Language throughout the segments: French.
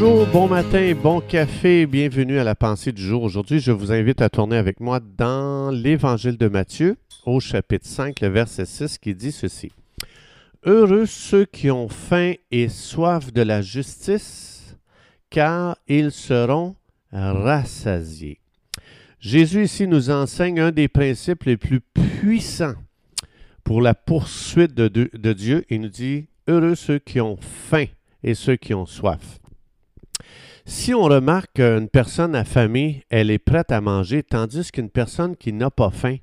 Bonjour, bon matin, bon café, bienvenue à la pensée du jour. Aujourd'hui, je vous invite à tourner avec moi dans l'Évangile de Matthieu, au chapitre 5, le verset 6, qui dit ceci. Heureux ceux qui ont faim et soif de la justice, car ils seront rassasiés. Jésus ici nous enseigne un des principes les plus puissants pour la poursuite de, de Dieu. Il nous dit, heureux ceux qui ont faim et ceux qui ont soif. Si on remarque qu'une personne affamée, elle est prête à manger, tandis qu'une personne qui n'a pas faim,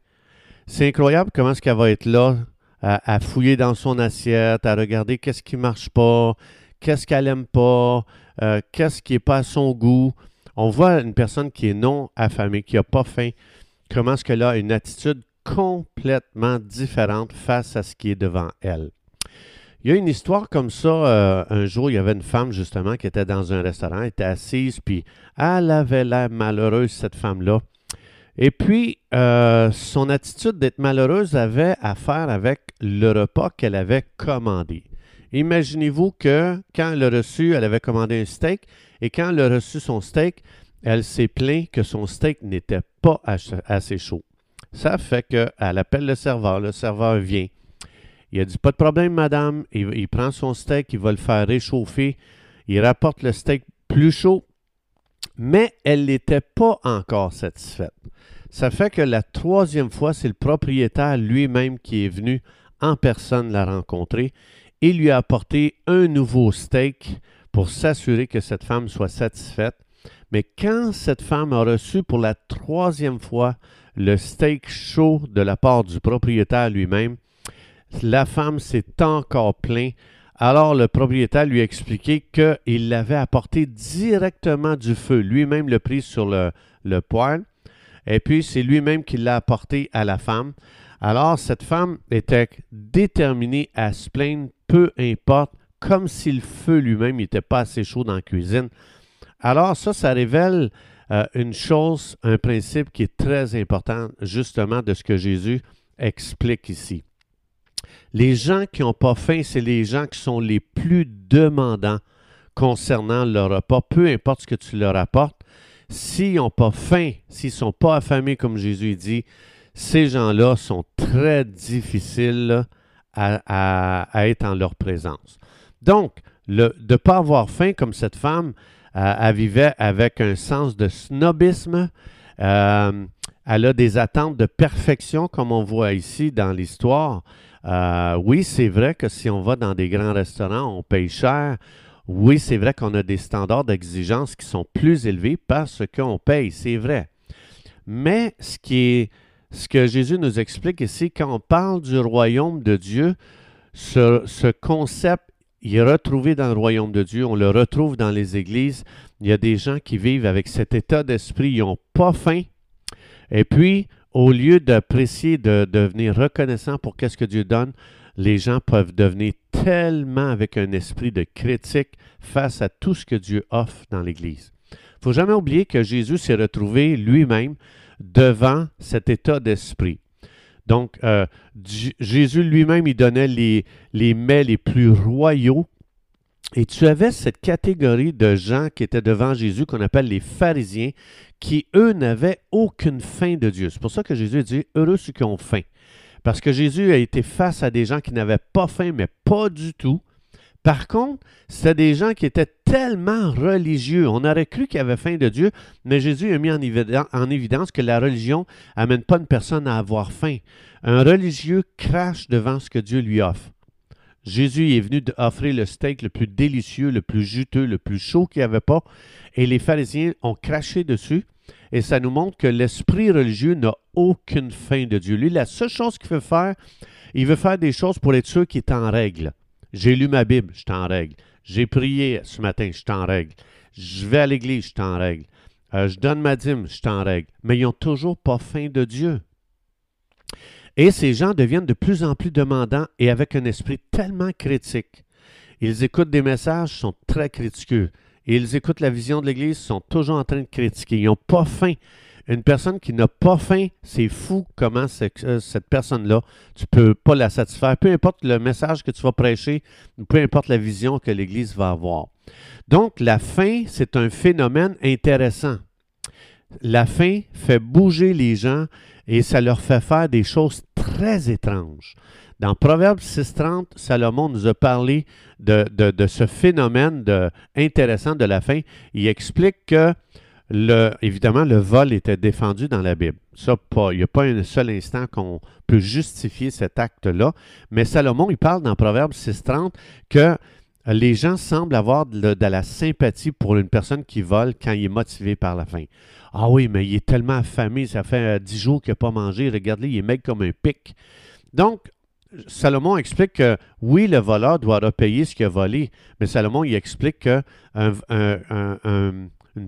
c'est incroyable comment est-ce qu'elle va être là à, fouiller dans son assiette, à regarder qu'est-ce qui marche pas, qu'est-ce qu'elle aime pas, euh, qu'est-ce qui n'est pas à son goût. On voit une personne qui est non affamée, qui n'a pas faim, comment est-ce qu'elle a une attitude complètement différente face à ce qui est devant elle. Il y a une histoire comme ça. Euh, un jour, il y avait une femme, justement, qui était dans un restaurant, elle était assise, puis elle avait l'air malheureuse, cette femme-là. Et puis, euh, son attitude d'être malheureuse avait à faire avec le repas qu'elle avait commandé. Imaginez-vous que quand elle a reçu, elle avait commandé un steak, et quand elle a reçu son steak, elle s'est plainte que son steak n'était pas assez chaud. Ça fait qu'elle appelle le serveur, le serveur vient. Il a dit Pas de problème, madame. Il, prend son steak, il va le faire réchauffer. Il rapporte le steak plus chaud. Mais elle n'était pas encore satisfaite. Ça fait que la troisième fois, c'est le propriétaire lui-même qui est venu en personne la rencontrer et lui a apporté un nouveau steak pour s'assurer que cette femme soit satisfaite. Mais quand cette femme a reçu pour la troisième fois le steak chaud de la part du propriétaire lui-même, la femme s'est encore plaint. Alors le propriétaire lui a expliqué qu'il l'avait apporté directement du feu. Lui-même le pris sur le, le poêle. Et puis c'est lui-même qui l'a apporté à la femme. Alors cette femme était déterminée à se plaindre, peu importe, comme si le feu lui-même n'était pas assez chaud dans la cuisine. Alors ça, ça révèle euh, une chose, un principe qui est très important justement de ce que Jésus explique ici. Les gens qui n'ont pas faim, c'est les gens qui sont les plus demandants concernant leur repas, peu importe ce que tu leur apportes. S'ils n'ont pas faim, s'ils ne sont pas affamés, comme Jésus dit, ces gens-là sont très difficiles à, être en leur présence. Donc, de ne pas avoir faim comme cette femme, euh, elle vivait avec un sens de snobisme. Euh, elle a des attentes de perfection, comme on voit ici dans l'histoire. Euh, oui, c'est vrai que si on va dans des grands restaurants, on paye cher. Oui, c'est vrai qu'on a des standards d'exigence qui sont plus élevés parce qu'on paye, c'est vrai. Mais ce que Jésus nous explique ici, quand on parle du royaume de Dieu, ce, ce concept il est retrouvé dans le royaume de Dieu, on le retrouve dans les églises. Il y a des gens qui vivent avec cet état d'esprit, ils n'ont pas faim. Et puis, au lieu d'apprécier, de devenir reconnaissant pour qu'est-ce que Dieu donne, les gens peuvent devenir tellement avec un esprit de critique face à tout ce que Dieu offre dans l'Église. Il ne faut jamais oublier que Jésus s'est retrouvé lui-même devant cet état d'esprit. Donc, euh, Jésus lui-même, il donnait les, les mets les plus royaux. Et tu avais cette catégorie de gens qui étaient devant Jésus qu'on appelle les pharisiens, qui, eux, n'avaient aucune faim de Dieu. C'est pour ça que Jésus dit, heureux ceux qui ont faim. Parce que Jésus a été face à des gens qui n'avaient pas faim, mais pas du tout. Par contre, c'était des gens qui étaient tellement religieux. On aurait cru qu'ils avaient faim de Dieu, mais Jésus a mis en évidence que la religion n'amène pas une personne à avoir faim. Un religieux crache devant ce que Dieu lui offre. Jésus est venu offrir le steak le plus délicieux, le plus juteux, le plus chaud qu'il n'y avait pas, et les pharisiens ont craché dessus, et ça nous montre que l'esprit religieux n'a aucune fin de Dieu. Lui, la seule chose qu'il veut faire, il veut faire des choses pour être sûr qu'il est en règle. J'ai lu ma Bible, je suis en règle. J'ai prié ce matin, je suis en règle. Je vais à l'église, je suis en règle. Euh, je donne ma dîme, je suis en règle. Mais ils n'ont toujours pas faim de Dieu. Et ces gens deviennent de plus en plus demandants et avec un esprit tellement critique. Ils écoutent des messages, sont très critiqueux. Ils écoutent la vision de l'Église, sont toujours en train de critiquer. Ils n'ont pas faim. Une personne qui n'a pas faim, c'est fou comment euh, cette personne-là, tu ne peux pas la satisfaire, peu importe le message que tu vas prêcher, peu importe la vision que l'Église va avoir. Donc, la faim, c'est un phénomène intéressant. La faim fait bouger les gens et ça leur fait faire des choses très étranges. Dans Proverbe 6.30, Salomon nous a parlé de, ce phénomène intéressant de la faim. Il explique que, évidemment, le vol était défendu dans la Bible. Ça, il n'y a pas un seul instant qu'on peut justifier cet acte-là. Mais Salomon, il parle dans Proverbe 6.30 que les gens semblent avoir de, la sympathie pour une personne qui vole quand il est motivé par la faim. Ah oui, mais il est tellement affamé, ça fait euh, dix jours qu'il n'a pas mangé. Regardez, il est maigre comme un pic. Donc, Salomon explique que oui, le voleur doit repayer ce qu'il a volé, mais Salomon explique que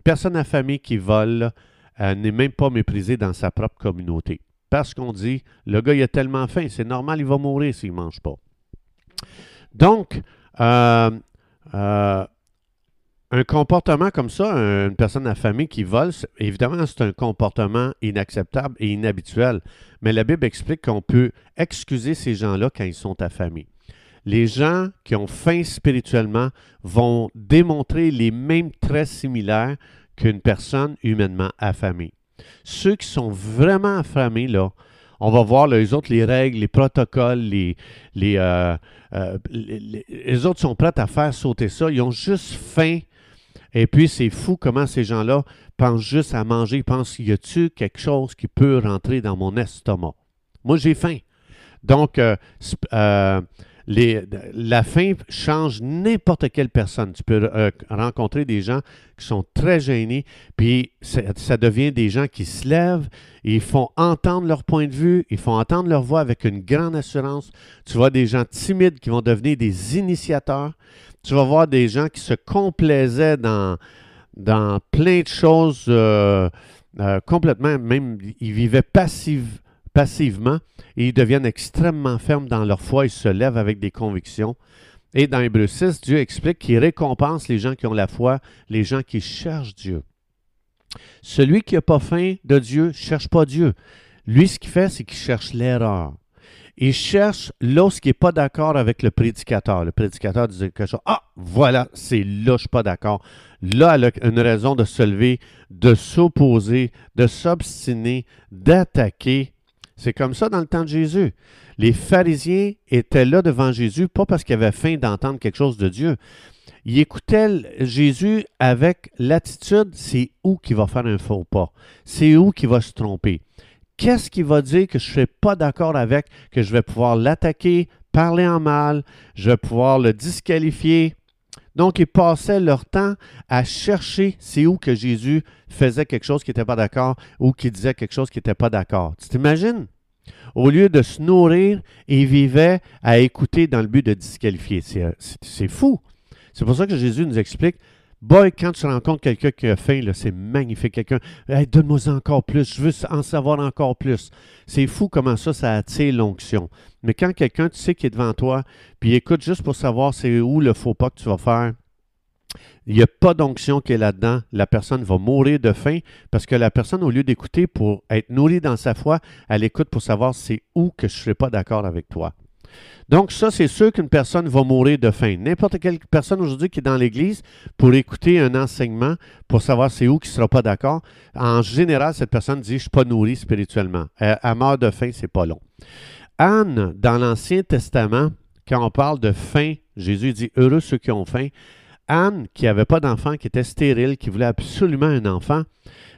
personne affamée qui vole euh, n'est même pas méprisée dans sa propre communauté. Parce qu'on dit, le gars il a tellement faim, c'est normal, il va mourir s'il ne mange pas. Donc, euh, euh, un comportement comme ça, une personne affamée qui vole, évidemment, c'est un comportement inacceptable et inhabituel. Mais la Bible explique qu'on peut excuser ces gens-là quand ils sont affamés. Les gens qui ont faim spirituellement vont démontrer les mêmes traits similaires qu'une personne humainement affamée. Ceux qui sont vraiment affamés, là, on va voir les autres, les règles, les protocoles, les, euh, euh, les, les, autres sont prêts à faire sauter ça. Ils ont juste faim et puis, c'est fou comment ces gens-là pensent juste à manger. Ils pensent, y a-t-il quelque chose qui peut rentrer dans mon estomac? Moi, j'ai faim. Donc, euh, la faim change n'importe quelle personne. Tu peux euh, rencontrer des gens qui sont très gênés, puis ça devient des gens qui se lèvent, ils font entendre leur point de vue, ils font entendre leur voix avec une grande assurance. Tu vois des gens timides qui vont devenir des initiateurs tu vas voir des gens qui se complaisaient dans, dans plein de choses euh, euh, complètement, même ils vivaient passivement et ils deviennent extrêmement fermes dans leur foi, ils se lèvent avec des convictions. Et dans Hébreu 6, Dieu explique qu'il récompense les gens qui ont la foi, les gens qui cherchent Dieu. Celui qui n'a pas faim de Dieu ne cherche pas Dieu. Lui, ce qu'il fait, c'est qu'il cherche l'erreur. Il cherche qui n'est pas d'accord avec le prédicateur. Le prédicateur dit quelque chose. Ah, voilà, c'est là je ne suis pas d'accord. Là, elle a une raison de se lever, de s'opposer, de s'obstiner, d'attaquer. C'est comme ça dans le temps de Jésus. Les pharisiens étaient là devant Jésus, pas parce qu'ils avaient faim d'entendre quelque chose de Dieu. Ils écoutaient Jésus avec l'attitude, c'est où qu'il va faire un faux pas, c'est où qu'il va se tromper? Qu'est-ce qui va dire que je ne suis pas d'accord avec, que je vais pouvoir l'attaquer, parler en mal, je vais pouvoir le disqualifier? Donc, ils passaient leur temps à chercher c'est où que Jésus faisait quelque chose qui n'était pas d'accord ou qui disait quelque chose qui n'était pas d'accord. Tu t'imagines? Au lieu de se nourrir, ils vivaient à écouter dans le but de disqualifier. C'est fou. C'est pour ça que Jésus nous explique Boy, quand tu rencontres quelqu'un qui a faim, c'est magnifique. Quelqu'un, donne-moi encore plus, je veux en savoir encore plus. C'est fou comment ça, ça attire l'onction. Mais quand quelqu'un, tu sais, qui est devant toi, puis écoute juste pour savoir c'est où le faux pas que tu vas faire, il n'y a pas d'onction qui est là-dedans. La personne va mourir de faim parce que la personne, au lieu d'écouter pour être nourrie dans sa foi, elle écoute pour savoir c'est où que je ne serai pas d'accord avec toi. Donc, ça, c'est sûr qu'une personne va mourir de faim. N'importe quelle personne aujourd'hui qui est dans l'Église pour écouter un enseignement, pour savoir c'est où qui ne sera pas d'accord, en général, cette personne dit Je ne suis pas nourri spirituellement. Elle, meurt de faim, c'est pas long. Anne, dans l'Ancien Testament, quand on parle de faim, Jésus dit Heureux ceux qui ont faim. Anne, qui n'avait pas d'enfant, qui était stérile, qui voulait absolument un enfant,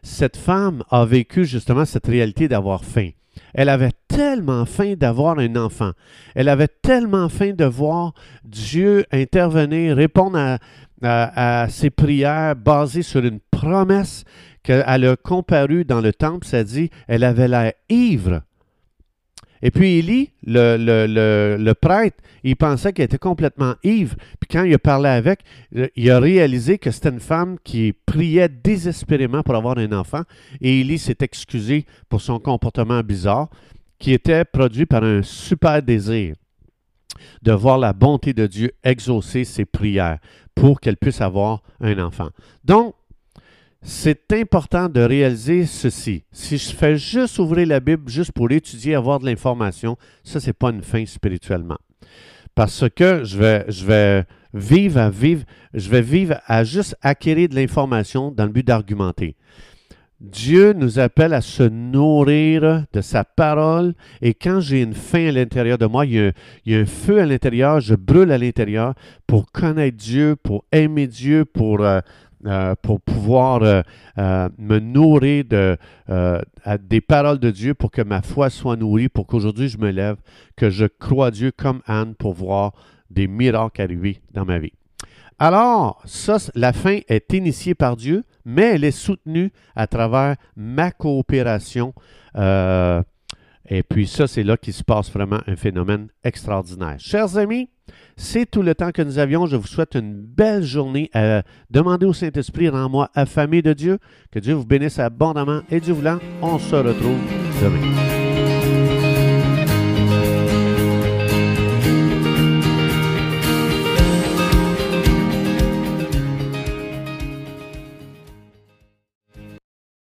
cette femme a vécu justement cette réalité d'avoir faim. Elle avait tellement faim d'avoir un enfant. Elle avait tellement faim de voir Dieu intervenir, répondre à, ses prières basées sur une promesse qu'elle a comparue dans le temple. Ça dit, elle avait l'air ivre et puis Élie, le, prêtre, il pensait qu'elle était complètement ivre. Puis quand il a parlé avec, euh, il a réalisé que c'était une femme qui priait désespérément pour avoir un enfant. Et Élie s'est excusé pour son comportement bizarre, qui était produit par un super désir de voir la bonté de Dieu exaucer ses prières pour qu'elle puisse avoir un enfant. Donc, c'est important de réaliser ceci. Si je fais juste ouvrir la Bible juste pour l'étudier, avoir de l'information, ça, c'est pas une fin spirituellement. Parce que je vais, je vais vivre à vivre, je vais vivre à juste acquérir de l'information dans le but d'argumenter. Dieu nous appelle à se nourrir de sa parole et quand j'ai une faim à l'intérieur de moi, il y, a, un feu à l'intérieur, je brûle à l'intérieur pour connaître Dieu, pour aimer Dieu, pour, euh, euh, pour pouvoir euh, me nourrir de, des paroles de Dieu pour que ma foi soit nourrie, pour qu'aujourd'hui je me lève, que je crois Dieu comme Anne pour voir des miracles arriver dans ma vie. Alors, ça, la fin est initiée par Dieu, mais elle est soutenue à travers ma coopération. Euh, et puis ça, c'est là qu'il se passe vraiment un phénomène extraordinaire. Chers amis, c'est tout le temps que nous avions. Je vous souhaite une belle journée. à demander au Saint-Esprit, rends-moi affamé de Dieu. Que Dieu vous bénisse abondamment. Et Dieu voulant, on se retrouve demain.